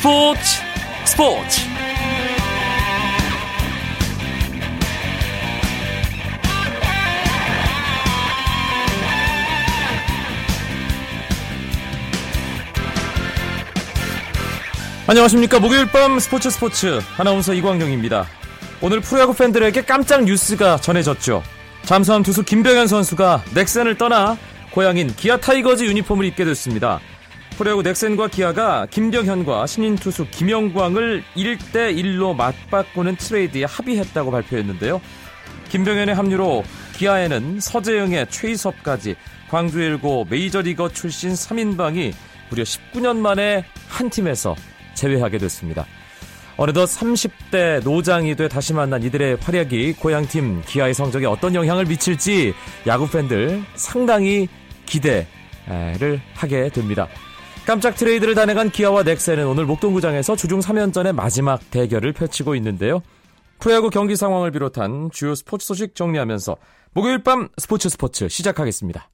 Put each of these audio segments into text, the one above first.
스포츠 스포츠. 안녕하십니까. 목요일 밤 스포츠 스포츠. 아나운서 이광용입니다. 오늘 프로야구 팬들에게 깜짝 뉴스가 전해졌죠. 잠수함 투수 김병현 선수가 넥센을 떠나 고향인 기아 타이거즈 유니폼을 입게 됐습니다 프로야구 넥센과 기아가 김병현과 신인 투수 김영광을 1대 1로 맞바꾸는 트레이드에 합의했다고 발표했는데요. 김병현의 합류로 기아에는 서재영의 최희섭까지 광주 일고 메이저리거 출신 3인방이 무려 19년 만에 한 팀에서 제외하게 됐습니다. 어느덧 30대 노장이 돼 다시 만난 이들의 활약이 고향팀 기아의 성적에 어떤 영향을 미칠지 야구 팬들 상당히 기대를 하게 됩니다. 깜짝 트레이드를 단행한 기아와 넥센은 오늘 목동구장에서 주중 3연전의 마지막 대결을 펼치고 있는데요. 프로야구 경기 상황을 비롯한 주요 스포츠 소식 정리하면서 목요일 밤 스포츠 스포츠 시작하겠습니다.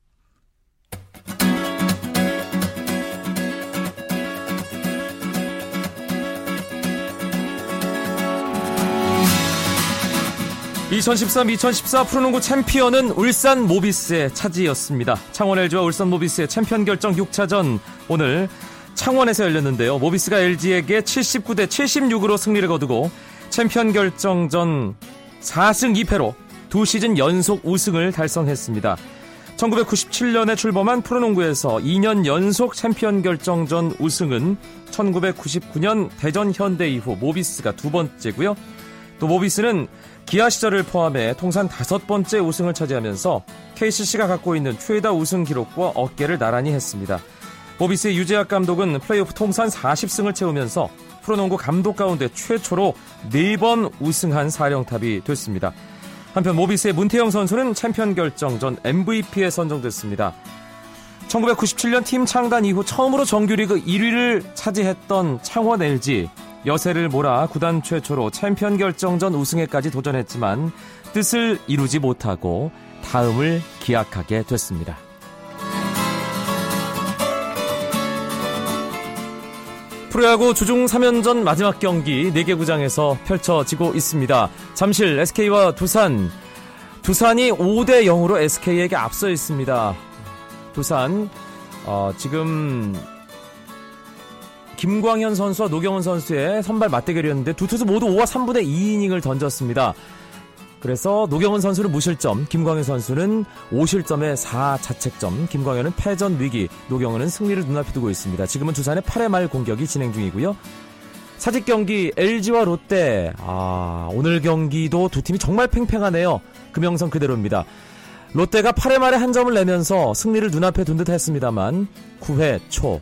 2013-2014 프로농구 챔피언은 울산 모비스의 차지였습니다. 창원 LG와 울산 모비스의 챔피언 결정 6차전 오늘 창원에서 열렸는데요. 모비스가 LG에게 79대 76으로 승리를 거두고 챔피언 결정전 4승 2패로 두 시즌 연속 우승을 달성했습니다. 1997년에 출범한 프로농구에서 2년 연속 챔피언 결정전 우승은 1999년 대전 현대 이후 모비스가 두 번째고요. 또 모비스는 기아 시절을 포함해 통산 다섯 번째 우승을 차지하면서 KCC가 갖고 있는 최다 우승 기록과 어깨를 나란히 했습니다. 모비스의 유재학 감독은 플레이오프 통산 40승을 채우면서 프로농구 감독 가운데 최초로 4번 우승한 사령탑이 됐습니다. 한편 모비스의 문태영 선수는 챔피언 결정전 MVP에 선정됐습니다. 1997년 팀 창단 이후 처음으로 정규리그 1위를 차지했던 창원 LG 여세를 몰아 구단 최초로 챔피언 결정전 우승에까지 도전했지만 뜻을 이루지 못하고 다음을 기약하게 됐습니다. 프로야구 주중 3연전 마지막 경기 4개 구장에서 펼쳐지고 있습니다. 잠실 SK와 두산 두산이 5대 0으로 SK에게 앞서 있습니다. 두산 어, 지금 김광현 선수와 노경원 선수의 선발 맞대결이었는데 두 투수 모두 5와 3분의 2이닝을 던졌습니다. 그래서 노경원 선수는 무실점, 김광현 선수는 5실점에 4자책점, 김광현은 패전 위기, 노경원은 승리를 눈앞에 두고 있습니다. 지금은 두산의 8회 말 공격이 진행 중이고요. 사직 경기 LG와 롯데, 아, 오늘 경기도 두 팀이 정말 팽팽하네요. 금영선 그대로입니다. 롯데가 8회 말에 한 점을 내면서 승리를 눈앞에 둔 듯 했습니다만 9회 초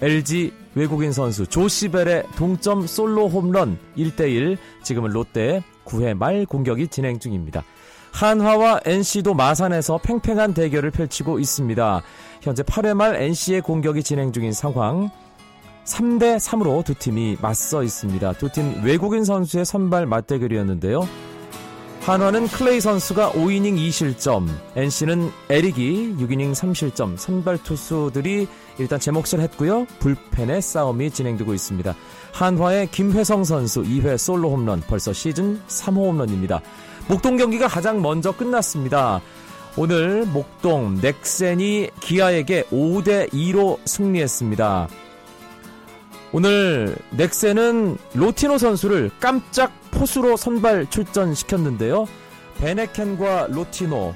LG 외국인 선수 조시벨의 동점 솔로 홈런 1대1 지금은 롯데 9회 말 공격이 진행 중입니다. 한화와 NC도 마산에서 팽팽한 대결을 펼치고 있습니다. 현재 8회 말 NC의 공격이 진행 중인 상황 3대 3으로 두 팀이 맞서 있습니다. 두 팀 외국인 선수의 선발 맞대결이었는데요. 한화는 클레이 선수가 5이닝 2실점, NC는 에릭이 6이닝 3실점, 선발 투수들이 일단 제 몫을 했고요. 불펜의 싸움이 진행되고 있습니다. 한화의 김회성 선수 2회 솔로 홈런, 벌써 시즌 3호 홈런입니다. 목동 경기가 가장 먼저 끝났습니다. 오늘 목동 넥센이 기아에게 5대 2로 승리했습니다. 오늘 넥센은 로티노 선수를 깜짝 포수로 선발 출전시켰는데요. 베네켄과 로티노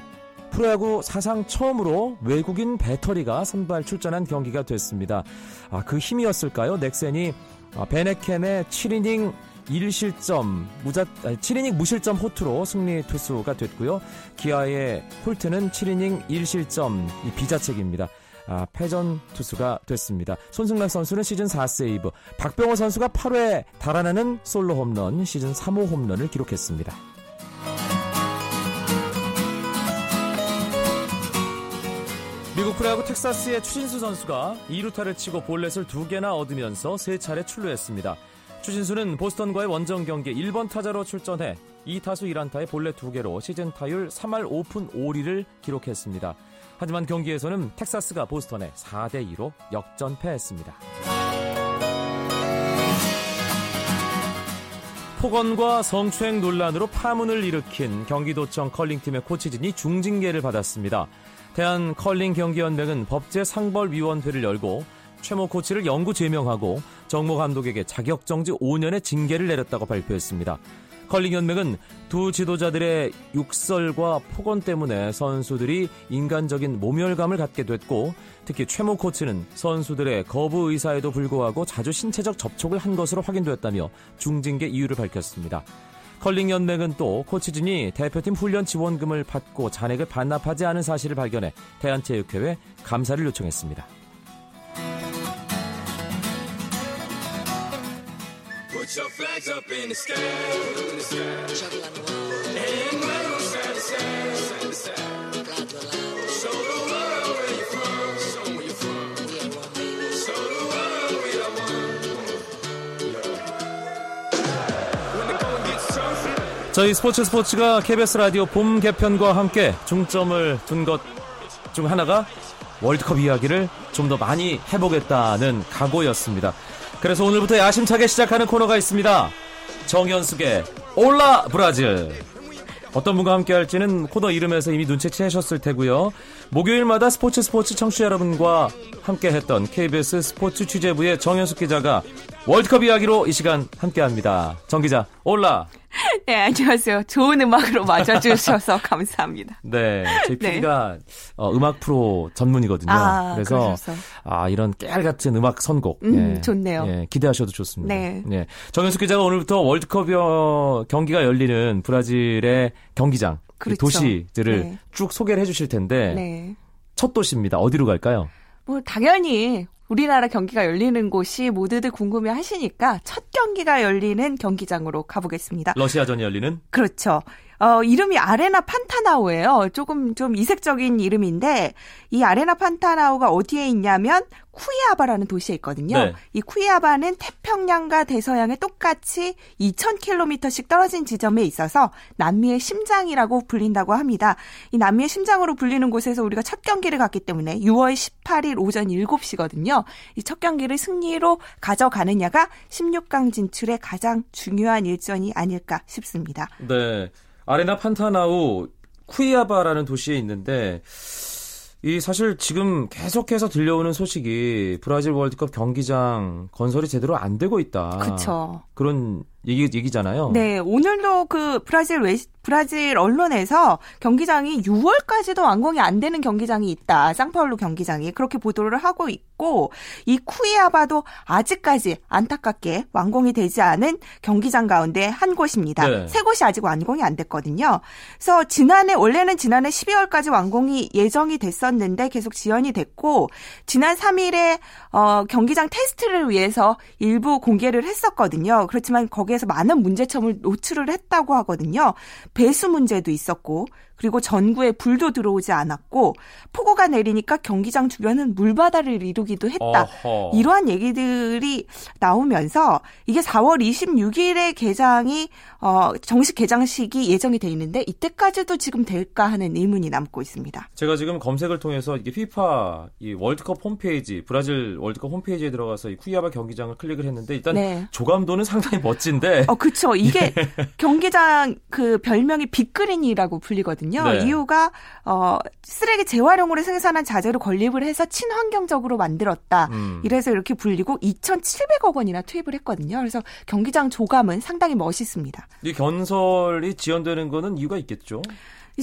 프로야구 사상 처음으로 외국인 배터리가 선발 출전한 경기가 됐습니다. 아, 그 힘이었을까요? 넥센이 아, 베네켄의 7이닝 1실점 무자 7이닝 무실점 호투로 승리 투수가 됐고요. 기아의 홀트는 7이닝 1실점 비자책입니다. 아, 패전 투수가 됐습니다. 손승락 선수는 시즌 4세이브, 박병호 선수가 8회 달아나는 솔로 홈런, 시즌 3호 홈런을 기록했습니다. 미국 프로야구 텍사스의 추신수 선수가 2루타를 치고 볼넷을 2개나 얻으면서 3차례 출루했습니다. 추신수는 보스턴과의 원정 경기 1번 타자로 출전해 2타수 1안타의 볼넷 2개로 시즌 타율 3할 5푼 5리를 기록했습니다. 하지만 경기에서는 텍사스가 보스턴에 4대 2로 역전패했습니다. 폭언과 성추행 논란으로 파문을 일으킨 경기도청 컬링팀의 코치진이 중징계를 받았습니다. 대한 컬링 경기연맹은 법제 상벌위원회를 열고 최모 코치를 영구 제명하고 정모 감독에게 자격정지 5년의 징계를 내렸다고 발표했습니다. 컬링연맹은 두 지도자들의 육설과 폭언 때문에 선수들이 인간적인 모멸감을 갖게 됐고 특히 최모 코치는 선수들의 거부 의사에도 불구하고 자주 신체적 접촉을 한 것으로 확인되었다며 중징계 이유를 밝혔습니다. 컬링연맹은 또 코치진이 대표팀 훈련 지원금을 받고 잔액을 반납하지 않은 사실을 발견해 대한체육회에 감사를 요청했습니다. Put your flags up in the sky, in the sky. Wall. And wave side to side, side to side. Fly to line. Show the world where you're from, show where you're from. We are one, baby. Show the world we are one. 저희 스포츠 스포츠가 KBS 라디오 봄 개편과 함께 중점을 둔 것 중 하나가 월드컵 이야기를 좀 더 많이 해보겠다는 각오였습니다. 그래서 오늘부터 야심차게 시작하는 코너가 있습니다. 정현숙의 올라 브라질. 어떤 분과 함께 할지는 코너 이름에서 이미 눈치채셨을 테고요. 목요일마다 스포츠 스포츠 청취자 여러분과 함께 했던 KBS 스포츠 취재부의 정현숙 기자가 월드컵 이야기로 이 시간 함께 합니다. 정 기자, 올라. 네, 안녕하세요. 좋은 음악으로 맞아주셔서 감사합니다. 네, 저희 PD가 네. 어, 음악 프로 전문이거든요. 아, 그래서 그러셨어. 아 이런 깨알 같은 음악 선곡, 음, 예, 좋네요. 예, 기대하셔도 좋습니다. 네. 예, 정현숙 기자가 오늘부터 월드컵 경기가 열리는 브라질의 경기장, 그렇죠. 도시들을 네. 쭉 소개를 해주실 텐데 네. 첫 도시입니다. 어디로 갈까요? 뭐 당연히 우리나라 경기가 열리는 곳이 모두들 궁금해 하시니까 첫 경기가 열리는 경기장으로 가보겠습니다. 러시아전이 열리는? 그렇죠. 어, 이름이 아레나 판타나우예요. 조금 좀 이색적인 이름인데 이 아레나 판타나우가 어디에 있냐면 쿠이아바라는 도시에 있거든요. 네. 이 쿠이아바는 태평양과 대서양에 똑같이 2,000km씩 떨어진 지점에 있어서 남미의 심장이라고 불린다고 합니다. 이 남미의 심장으로 불리는 곳에서 우리가 첫 경기를 갔기 때문에 6월 18일 오전 7시거든요. 이 첫 경기를 승리로 가져가느냐가 16강 진출의 가장 중요한 일전이 아닐까 싶습니다. 네. 아레나 판타나우 쿠이아바라는 도시에 있는데 이 사실 지금 계속해서 들려오는 소식이 브라질 월드컵 경기장 건설이 제대로 안 되고 있다. 그렇죠. 그런 얘기 얘기잖아요. 네, 오늘도 그 브라질 외 브라질 언론에서 경기장이 6월까지도 완공이 안 되는 경기장이 있다. 상파울루 경기장이 그렇게 보도를 하고 있고 이 쿠이아바도 아직까지 안타깝게 완공이 되지 않은 경기장 가운데 한 곳입니다. 네. 세 곳이 아직 완공이 안 됐거든요. 그래서 지난해 원래는 지난해 12월까지 완공이 예정이 됐었는데 계속 지연이 됐고 지난 3일에 어, 경기장 테스트를 위해서 일부 공개를 했었거든요. 그렇지만 거기 에서 많은 문제점을 노출을 했다고 하거든요. 배수 문제도 있었고 그리고 전구에 불도 들어오지 않았고 폭우가 내리니까 경기장 주변은 물바다를 이루기도 했다. 어허. 이러한 얘기들이 나오면서 이게 4월 26일에 개장이 어 정식 개장식이 예정이 돼 있는데 이때까지도 지금 될까 하는 의문이 남고 있습니다. 제가 지금 검색을 통해서 이게 피파 이 월드컵 홈페이지 브라질 월드컵 홈페이지에 들어가서 이 쿠이아바 경기장을 클릭을 했는데 일단 네. 조감도는 상당히 멋진데. 어 그렇죠. 이게 경기장 그 별명이 빅그린이라고 불리거든요. 있거든요. 네. 이유가 어 쓰레기 재활용으로 생산한 자재로 건립을 해서 친환경적으로 만들었다. 음. 이래서 이렇게 불리고 2,700억 원이나 투입을 했거든요. 그래서 경기장 조감은 상당히 멋있습니다. 이 건설이 지연되는 거는 이유가 있겠죠.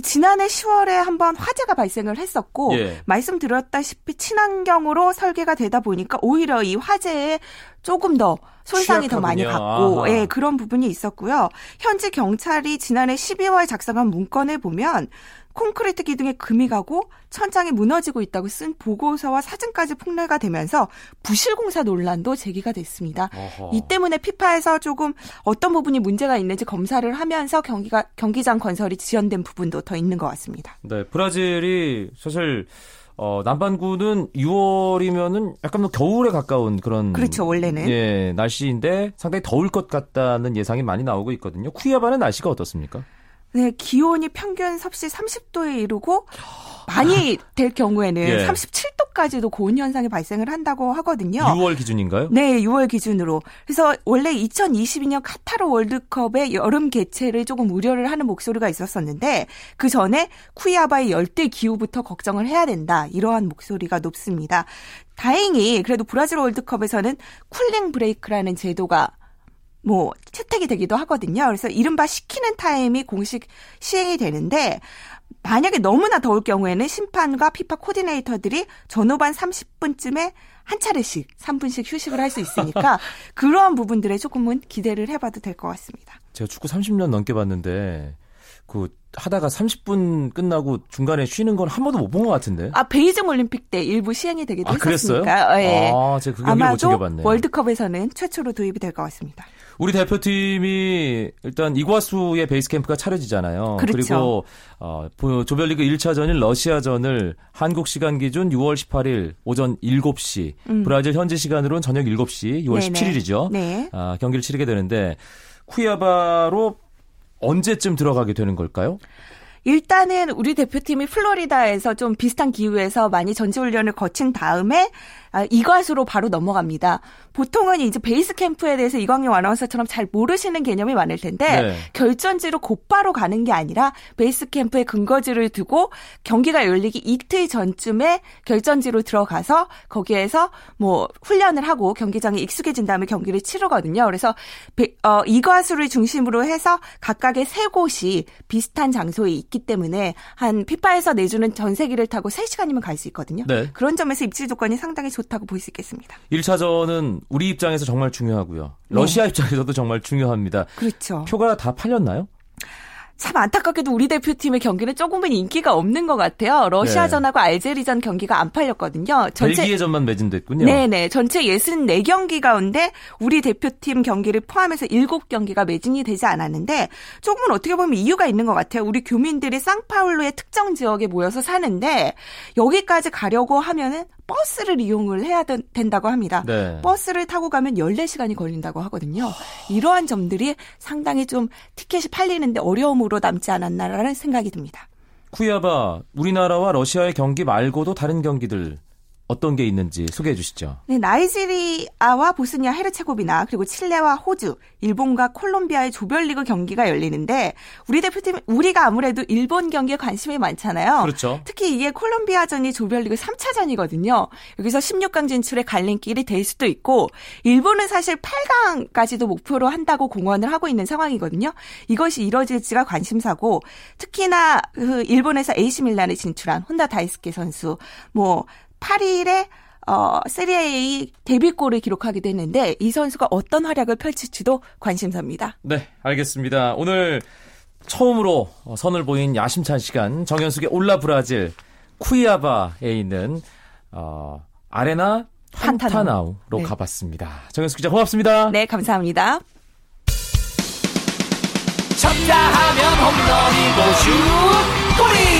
지난해 10월에 한번 화재가 발생을 했었고 예. 말씀드렸다시피 친환경으로 설계가 되다 보니까 오히려 이 화재에 조금 더 손상이 취약하군요. 더 많이 갔고 예, 그런 부분이 있었고요. 현지 경찰이 지난해 12월 작성한 문건을 보면 콘크리트 기둥에 금이 가고 천장이 무너지고 있다고 쓴 보고서와 사진까지 폭로가 되면서 부실공사 논란도 제기가 됐습니다. 어허. 이 때문에 피파에서 조금 어떤 부분이 문제가 있는지 검사를 하면서 경기가 경기장 건설이 지연된 부분도 더 있는 것 같습니다. 네, 브라질이 사실 어, 남반구는 6월이면은 약간 뭐 겨울에 가까운 그런 그렇죠 원래는 예 날씨인데 상당히 더울 것 같다는 예상이 많이 나오고 있거든요. 쿠이아바는 날씨가 어떻습니까? 네 기온이 평균 섭씨 30도에 이르고 많이 될 경우에는 예. 37도 7월까지도 고온 현상이 발생을 한다고 하거든요. 6월 기준인가요? 네, 6월 기준으로. 그래서 원래 2022년 카타르 월드컵의 여름 개최를 조금 우려를 하는 목소리가 있었었는데 그 전에 쿠이아바의 열대 기후부터 걱정을 해야 된다. 이러한 목소리가 높습니다. 다행히 그래도 브라질 월드컵에서는 쿨링 브레이크라는 제도가 뭐 채택이 되기도 하거든요. 그래서 이른바 시키는 타임이 공식 시행이 되는데 만약에 너무나 더울 경우에는 심판과 피파 코디네이터들이 전후반 30분쯤에 한 차례씩 3분씩 휴식을 할 수 있으니까 그러한 부분들에 조금은 기대를 해봐도 될 것 같습니다. 제가 축구 30년 넘게 봤는데 그 하다가 30분 끝나고 중간에 쉬는 건 한 번도 못 본 것 같은데. 아 베이징 올림픽 때 일부 시행이 되기도 아, 했었으니까. 그랬어요? 예. 아, 제가 그 경기를 못 아마도. 월드컵에서는 최초로 도입이 될 것 같습니다. 우리 대표팀이 일단 이과수의 베이스 캠프가 차려지잖아요. 그렇죠. 리고 어, 보- 조별리그 1차전인 러시아전을 한국 시간 기준 6월 18일 오전 7시, 브라질 현지 시간으로는 저녁 7시, 6월 음. 네네. 17일이죠. 네. 아, 경기를 치르게 되는데 쿠이아바로 언제쯤 들어가게 되는 걸까요? 일단은 우리 대표팀이 플로리다에서 좀 비슷한 기후에서 많이 전지훈련을 거친 다음에 아, 이과수로 바로 넘어갑니다. 보통은 이제 베이스 캠프에 대해서 이광용 아나운서처럼 잘 모르시는 개념이 많을 텐데 네. 결전지로 곧바로 가는 게 아니라 베이스 캠프에 근거지를 두고 경기가 열리기 이틀 전쯤에 결전지로 들어가서 거기에서 뭐 훈련을 하고 경기장에 익숙해진 다음에 경기를 치르거든요. 그래서 베- 어, 이과수를 중심으로 해서 각각의 세 곳이 비슷한 장소에 있기 때문에 한 피파에서 내주는 전세기를 타고 3시간이면 갈 수 있거든요. 네. 그런 점에서 입지 조건이 상당히 좋 다고 볼 수 있겠습니다. 1차전은 우리 입장에서 정말 중요하고요. 러시아 입장에서도 정말 중요합니다. 그렇죠. 표가 다 팔렸나요? 참 안타깝게도 우리 대표팀의 경기는 조금은 인기가 없는 것 같아요. 러시아전하고 알제리전 경기가 안 팔렸거든요. 전체 벨기에전만 매진됐군요. 네네. 전체 64경기 가운데 우리 대표팀 경기를 포함해서 7경기가 매진이 되지 않았는데 조금은 어떻게 보면 이유가 있는 것 같아요. 우리 교민들이 상파울루의 특정 지역에 모여서 사는데 여기까지 가려고 하면은 버스를 이용을 해야 된- 된다고 합니다. 네. 버스를 타고 가면 14시간이 걸린다고 하거든요. 이러한 점들이 상당히 좀 티켓이 팔리는데 어려움으로 남지 않았나라는 생각이 듭니다. 쿠이아바 우리나라와 러시아의 경기 말고도 다른 경기들 어떤 게 있는지 소개해 주시죠. 네, 나이지리아와 보스니아 헤르체고비나 그리고 칠레와 호주, 일본과 콜롬비아의 조별리그 경기가 열리는데 우리 대표팀 우리가 아무래도 일본 경기에 관심이 많잖아요. 그렇죠. 특히 이게 콜롬비아전이 조별리그 3차전이거든요. 여기서 16강 진출의 갈림길이 될 수도 있고 일본은 사실 8강까지도 목표로 한다고 공언을 하고 있는 상황이거든요. 이것이 이뤄질지가 관심사고 특히나 그 일본에서 AC 밀란에 진출한 혼다 다이스케 선수 뭐 8일에 어, 세리에A 데뷔골을 기록하기도 했는데 이 선수가 어떤 활약을 펼칠지도 관심사입니다. 네, 알겠습니다. 오늘 처음으로 어, 선을 보인 야심찬 시간 정현숙의 올라 브라질 쿠이아바에 있는 어, 아레나 판타나우. 판타나우로 네. 가봤습니다. 정현숙 기자 고맙습니다. 네, 감사합니다. 쳤다 하면 홈런이고 슛 골이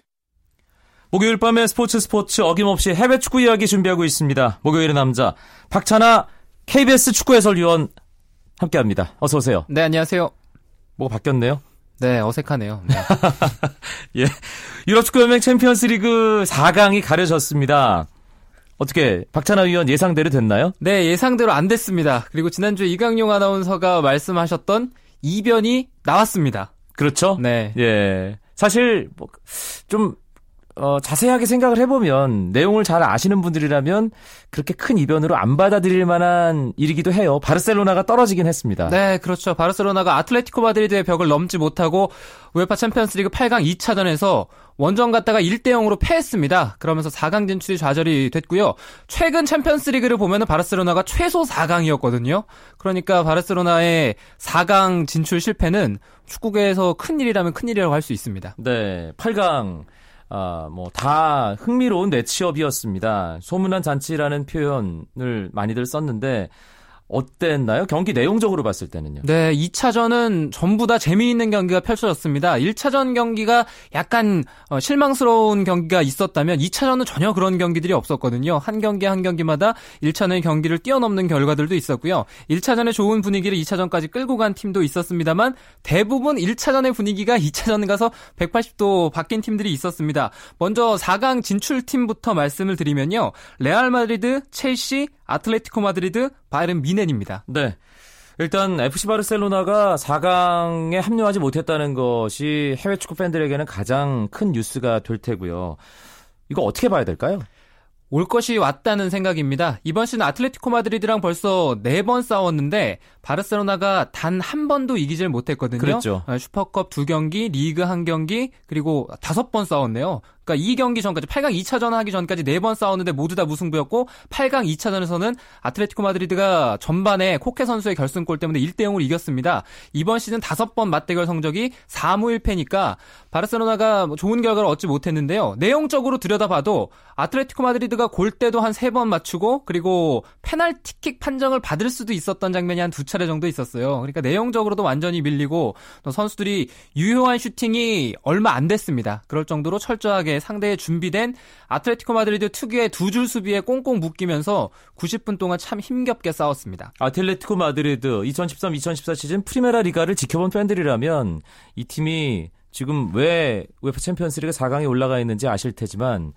목요일 밤의 스포츠 스포츠 어김없이 해외 축구 이야기 준비하고 있습니다. 목요일의 남자 박찬하 KBS 축구 해설위원 함께합니다. 어서 오세요. 네, 안녕하세요. 뭐가 바뀌었네요. 네, 어색하네요. 네. 예. 유럽 축구연맹 챔피언스 리그 4강이 가려졌습니다. 어떻게 박찬하 위원 예상대로 됐나요? 네, 예상대로 안 됐습니다. 그리고 지난주에 이광용 아나운서가 말씀하셨던 이변이 나왔습니다. 그렇죠? 네. 예. 사실 뭐 좀 어, 자세하게 생각을 해보면 내용을 잘 아시는 분들이라면 그렇게 큰 이변으로 안 받아들일 만한 일이기도 해요. 바르셀로나가 떨어지긴 했습니다. 네, 그렇죠. 바르셀로나가 아틀레티코 마드리드의 벽을 넘지 못하고 우에파 챔피언스리그 8강 2차전에서 원정 갔다가 1대 0으로 패했습니다. 그러면서 4강 진출이 좌절이 됐고요. 최근 챔피언스리그를 보면은 바르셀로나가 최소 4강이었거든요. 그러니까 바르셀로나의 4강 진출 실패는 축구계에서 큰 일이라면 큰 일이라고 할 수 있습니다. 네, 8강 아, 뭐, 다 흥미로운 매치업이었습니다. 소문난 잔치라는 표현을 많이들 썼는데, 어땠나요? 경기 내용적으로 봤을 때는요. 네, 2차전은 전부 다 재미있는 경기가 펼쳐졌습니다. 1차전 경기가 약간 어, 실망스러운 경기가 있었다면 2차전은 전혀 그런 경기들이 없었거든요. 한 경기 한 경기마다 1차전의 경기를 뛰어넘는 결과들도 있었고요. 1차전의 좋은 분위기를 2차전까지 끌고 간 팀도 있었습니다만 대부분 1차전의 분위기가 2차전 가서 180도 바뀐 팀들이 있었습니다. 먼저 4강 진출 팀부터 말씀을 드리면요. 레알 마드리드, 첼시, 아틀레티코 마드리드, 바이에른 뮌헨입니다. 네. 일단 FC 바르셀로나가 4강에 합류하지 못했다는 것이 해외 축구 팬들에게는 가장 큰 뉴스가 될 테고요. 이거 어떻게 봐야 될까요? 올 것이 왔다는 생각입니다. 이번 시즌 아틀레티코 마드리드랑 벌써 4번 싸웠는데 바르셀로나가 단 한 번도 이기질 못했거든요. 그랬죠. 어, 슈퍼컵 두 경기, 리그 한 경기, 그리고 다섯 번 싸웠네요. 그러니까 이 경기 전까지 8강 2차전 하기 전까지 4번 싸웠는데 모두 다 무승부였고 8강 2차전에서는 아틀레티코 마드리드가 전반에 코케 선수의 결승골 때문에 1대 0으로 이겼습니다. 이번 시즌 5번 맞대결 성적이 4무 1패니까 바르셀로나가 뭐 좋은 결과를 얻지 못했는데요. 내용적으로 들여다봐도 아틀레티코 마드리드가 골대도 한 3번 맞추고 그리고 페널티킥 판정을 받을 수도 있었던 장면이 한 두 차례 정도 있었어요. 그러니까 내용적으로도 완전히 밀리고 또 선수들이 유효한 슈팅이 얼마 안 됐습니다. 그럴 정도로 철저하게 상대의 준비된 아틀레티코 마드리드 특유의 두 줄 수비에 꽁꽁 묶이면서 90분 동안 참 힘겹게 싸웠습니다. 아틀레티코 마드리드 2013-2014 시즌 프리메라 리가를 지켜본 팬들이라면 이 팀이 지금 왜 우에파 챔피언스리그 4강에 올라가 있는지 아실 테지만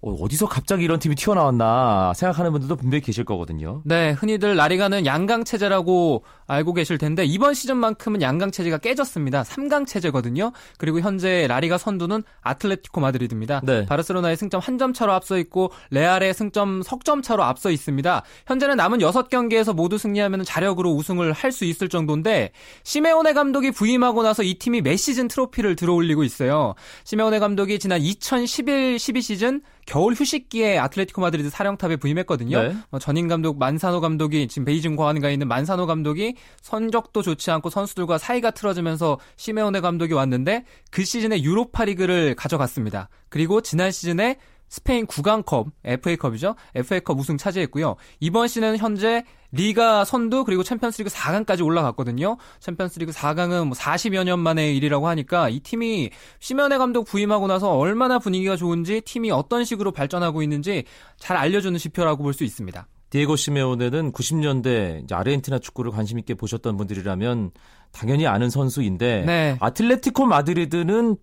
어, 어디서 갑자기 이런 팀이 튀어나왔나 생각하는 분들도 분명히 계실 거거든요. 네, 흔히들 라리가는 양강 체제라고 알고 계실 텐데 이번 시즌만큼은 양강 체제가 깨졌습니다. 3강 체제거든요. 그리고 현재 라리가 선두는 아틀레티코 마드리드입니다. 네. 바르셀로나의 승점 한 점 차로 앞서 있고 레알의 승점 석점 차로 앞서 있습니다. 현재는 남은 6경기에서 모두 승리하면 자력으로 우승을 할 수 있을 정도인데 시메오네 감독이 부임하고 나서 이 팀이 매 시즌 트로피를 들어올리고 있어요. 시메오네 감독이 지난 2011-12 시즌 겨울 휴식기에 아틀레티코 마드리드 사령탑에 부임했거든요. 네. 어, 전임 감독 만사노 감독이 지금 베이징 궈안 가 있는 만사노 감독이 성적도 좋지 않고 선수들과 사이가 틀어지면서 시메오네 감독이 왔는데 그 시즌에 유로파리그를 가져갔습니다. 그리고 지난 시즌에 스페인 국왕컵, FA컵이죠. FA컵 우승 차지했고요. 이번 시즌은 현재 리가 선두 그리고 챔피언스리그 4강까지 올라갔거든요. 챔피언스리그 4강은 뭐 40여 년 만의 일이라고 하니까 이 팀이 시면에 감독 부임하고 나서 얼마나 분위기가 좋은지 팀이 어떤 식으로 발전하고 있는지 잘 알려주는 지표라고 볼 수 있습니다. 디에고 시메오네는 90년대 이제 아르헨티나 축구를 관심 있게 보셨던 분들이라면 당연히 아는 선수인데 네. 아틀레티코 마드리드는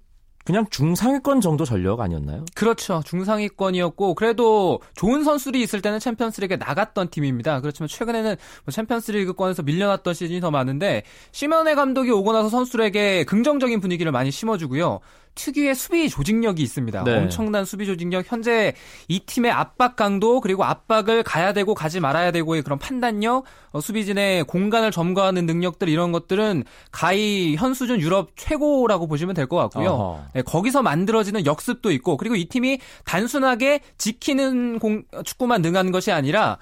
그냥 중상위권 정도 전력 아니었나요? 그렇죠. 중상위권이었고 그래도 좋은 선수들이 있을 때는 챔피언스리그에 나갔던 팀입니다. 그렇지만 최근에는 뭐 챔피언스리그권에서 밀려났던 시즌이 더 많은데 시면의 감독이 오고 나서 선수들에게 긍정적인 분위기를 많이 심어주고요. 특유의 수비 조직력이 있습니다. 네. 엄청난 수비 조직력. 현재 이 팀의 압박 강도 그리고 압박을 가야 되고 가지 말아야 되고의 그런 판단력, 어, 수비진의 공간을 점거하는 능력들 이런 것들은 가히 현 수준 유럽 최고라고 보시면 될 것 같고요. 네, 거기서 만들어지는 역습도 있고 그리고 이 팀이 단순하게 지키는 공- 축구만 능한 것이 아니라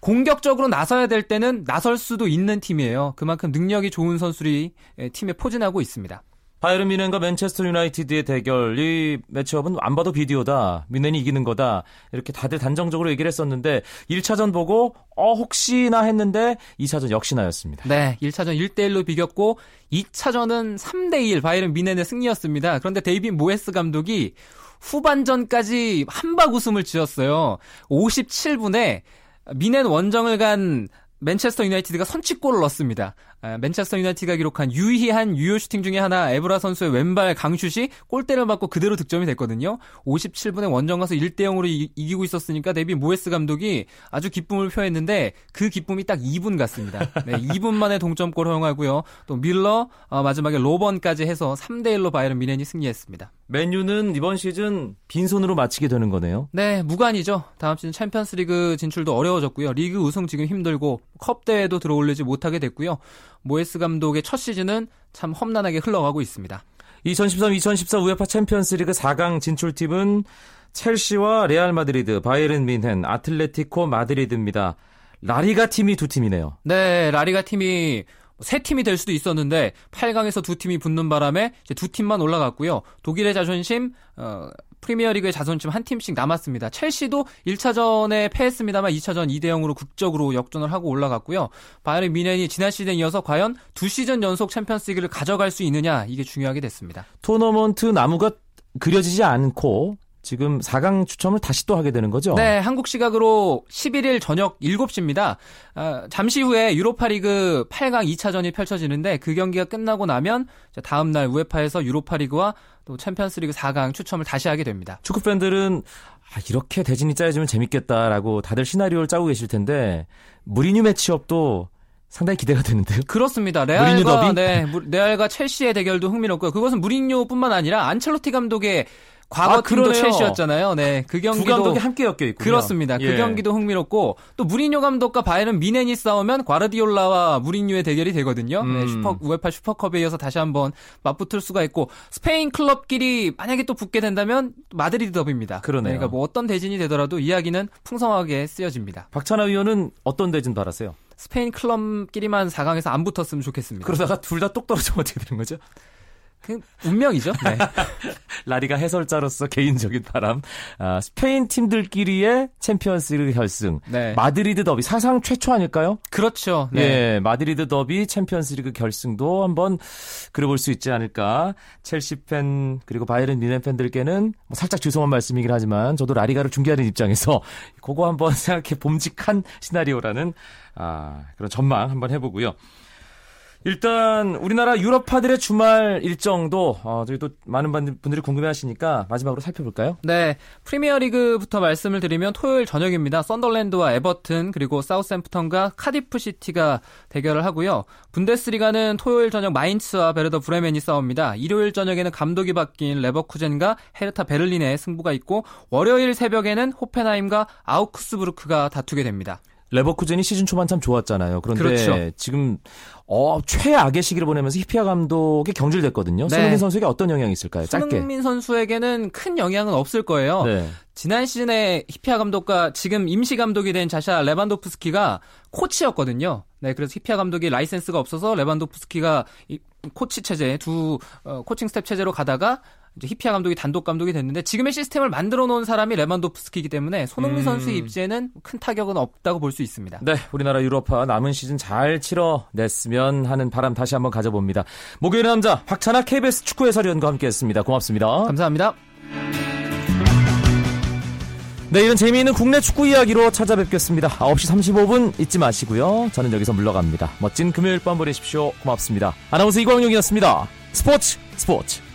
공격적으로 나서야 될 때는 나설 수도 있는 팀이에요. 그만큼 능력이 좋은 선수들이 예, 팀에 포진하고 있습니다. 바이에른 뮌헨과 맨체스터 유나이티드의 대결 이 매치업은 안 봐도 비디오다 뮌헨이 이기는 거다 이렇게 다들 단정적으로 얘기를 했었는데 1차전 보고 어 혹시나 했는데 2차전 역시나였습니다. 네, 1차전 1대 1로 비겼고 2차전은 3대 1 바이에른 뮌헨의 승리였습니다. 그런데 데이비드 모예스 감독이 후반전까지 함박웃음을 지었어요. 57분에 뮌헨 원정을 간 맨체스터 유나이티드가 선취골을 넣었습니다. 아, 맨체스터 유나이티드가 기록한 유이한 유효 슈팅 중에 하나 에브라 선수의 왼발 강슛이 골대를 맞고 그대로 득점이 됐거든요. 57분에 원정 가서 1대 0으로 이, 이기고 있었으니까 데이비드 모예스 감독이 아주 기쁨을 표했는데 그 기쁨이 딱 2분 갔습니다. 네, 2분 만에 동점골 허용하고요. 또 뮐러 어, 마지막에 로번까지 해서 3대 1로 바이에른 뮌헨이 승리했습니다. 맨유는 이번 시즌 빈손으로 마치게 되는 거네요. 네, 무관이죠. 다음 시즌 챔피언스리그 진출도 어려워졌고요. 리그 우승 지금 힘들고 컵 대회도 들어올리지 못하게 됐고요. 모예스 감독의 첫 시즌은 참 험난하게 흘러가고 있습니다. 2013-2014 UEFA 챔피언스리그 4강 진출팀은 첼시와 레알 마드리드, 바이에른 뮌헨, 아틀레티코 마드리드입니다. 라리가 팀이 두 팀이네요. 네, 라리가 팀이 세 팀이 될 수도 있었는데 8강에서 두 팀이 붙는 바람에 이제 두 팀만 올라갔고요. 독일의 자존심 어, 프리미어리그의 자존심 한 팀씩 남았습니다. 첼시도 1차전에 패했습니다만 2차전 2대 0으로 극적으로 역전을 하고 올라갔고요. 바이에른 미넨이 지난 시즌 이어서 과연 두 시즌 연속 챔피언스리그를 가져갈 수 있느냐 이게 중요하게 됐습니다. 토너먼트 나무가 그려지지 않고 지금 4강 추첨을 다시 또 하게 되는 거죠? 네, 한국 시각으로 11일 저녁 7시입니다. 아, 잠시 후에 유로파리그 8강 2차전이 펼쳐지는데 그 경기가 끝나고 나면 다음 날 우에파에서 유로파리그와 또 챔피언스리그 4강 추첨을 다시 하게 됩니다. 축구 팬들은 아, 이렇게 대진이 짜여지면 재밌겠다라고 다들 시나리오를 짜고 계실 텐데 무리뉴 매치업도 상당히 기대가 되는데요. 그렇습니다. 레알과? 네, 무- 레알과 첼시의 대결도 흥미롭고요. 그것은 무리뉴뿐만 아니라 안첼로티 감독의 과거 아, 팀도 첼시였잖아요. 네, 그 경기도 두 감독이 함께 엮여 있고요. 그렇습니다. 그 예. 그 경기도 흥미롭고 또 무리뉴 감독과 바이에른 뮌헨이 싸우면 과르디올라와 무리뉴의 대결이 되거든요. 네, 음. 네, 슈퍼 UEFA 슈퍼컵에 이어서 다시 한번 맞붙을 수가 있고 스페인 클럽끼리 만약에 또 붙게 된다면 마드리드 더비입니다. 그러네요. 그러니까 뭐 어떤 대진이 되더라도 이야기는 풍성하게 쓰여집니다. 박찬하 위원은 어떤 대진 바라세요? 스페인 클럽끼리만 4강에서 안 붙었으면 좋겠습니다. 그러다가 둘 다 똑 떨어지면 어떻게 되는 거죠? 그 운명이죠. 네. 라리가 해설자로서 개인적인 바람. 아, 스페인 팀들끼리의 챔피언스리그 결승. 네. 마드리드 더비 사상 최초 아닐까요? 그렇죠. 네. 예, 마드리드 더비 챔피언스리그 결승도 한번 그려볼 수 있지 않을까. 첼시 팬 그리고 바이에른 뮌헨 팬들께는 뭐 살짝 죄송한 말씀이긴 하지만 저도 라리가를 중계하는 입장에서 그거 한번 생각해 봄직한 시나리오라는 아, 그런 전망 한번 해보고요. 일단 우리나라 유럽파들의 주말 일정도 어, 저희 또 많은 분들이 궁금해하시니까 마지막으로 살펴볼까요? 네, 프리미어리그부터 말씀을 드리면 토요일 저녁입니다. 썬더랜드와 에버튼 그리고 사우샘프턴과 카디프 시티가 대결을 하고요. 분데스리가는 토요일 저녁 마인츠와 베르더 브레멘이 싸웁니다. 일요일 저녁에는 감독이 바뀐 레버쿠젠과 헤르타 베를린의 승부가 있고 월요일 새벽에는 호펜하임과 아우크스부르크가 다투게 됩니다. 레버쿠젠이 시즌 초반 참 좋았잖아요. 그런데 그렇죠. 지금 어, 최악의 시기를 보내면서 히피아 감독이 경질됐거든요. 네. 손흥민 선수에게 어떤 영향이 있을까요? 짧게. 손흥민 선수에게는 큰 영향은 없을 거예요. 네. 지난 시즌에 히피아 감독과 지금 임시 감독이 된 자샤 레반도프스키가 코치였거든요. 네, 그래서 히피아 감독이 라이센스가 없어서 레반도프스키가 이 코치 체제 두 어, 코칭 스태프 체제로 가다가 히피아 감독이 단독 감독이 됐는데 지금의 시스템을 만들어 놓은 사람이 레반도프스키이기 때문에 손흥민 음. 선수의 입지에는 큰 타격은 없다고 볼 수 있습니다. 네, 우리나라 유로파 남은 시즌 잘 치러냈으면 하는 바람 다시 한번 가져봅니다. 목요일의 남자 박찬아 KBS 축구 해설위원과 함께했습니다. 고맙습니다. 감사합니다. 내일은 재미있는 국내 축구 이야기로 찾아뵙겠습니다. 9시 35분 잊지 마시고요. 저는 여기서 물러갑니다. 멋진 금요일 밤 보내십시오. 고맙습니다. 아나운서 이광용이었습니다. 스포츠 스포츠.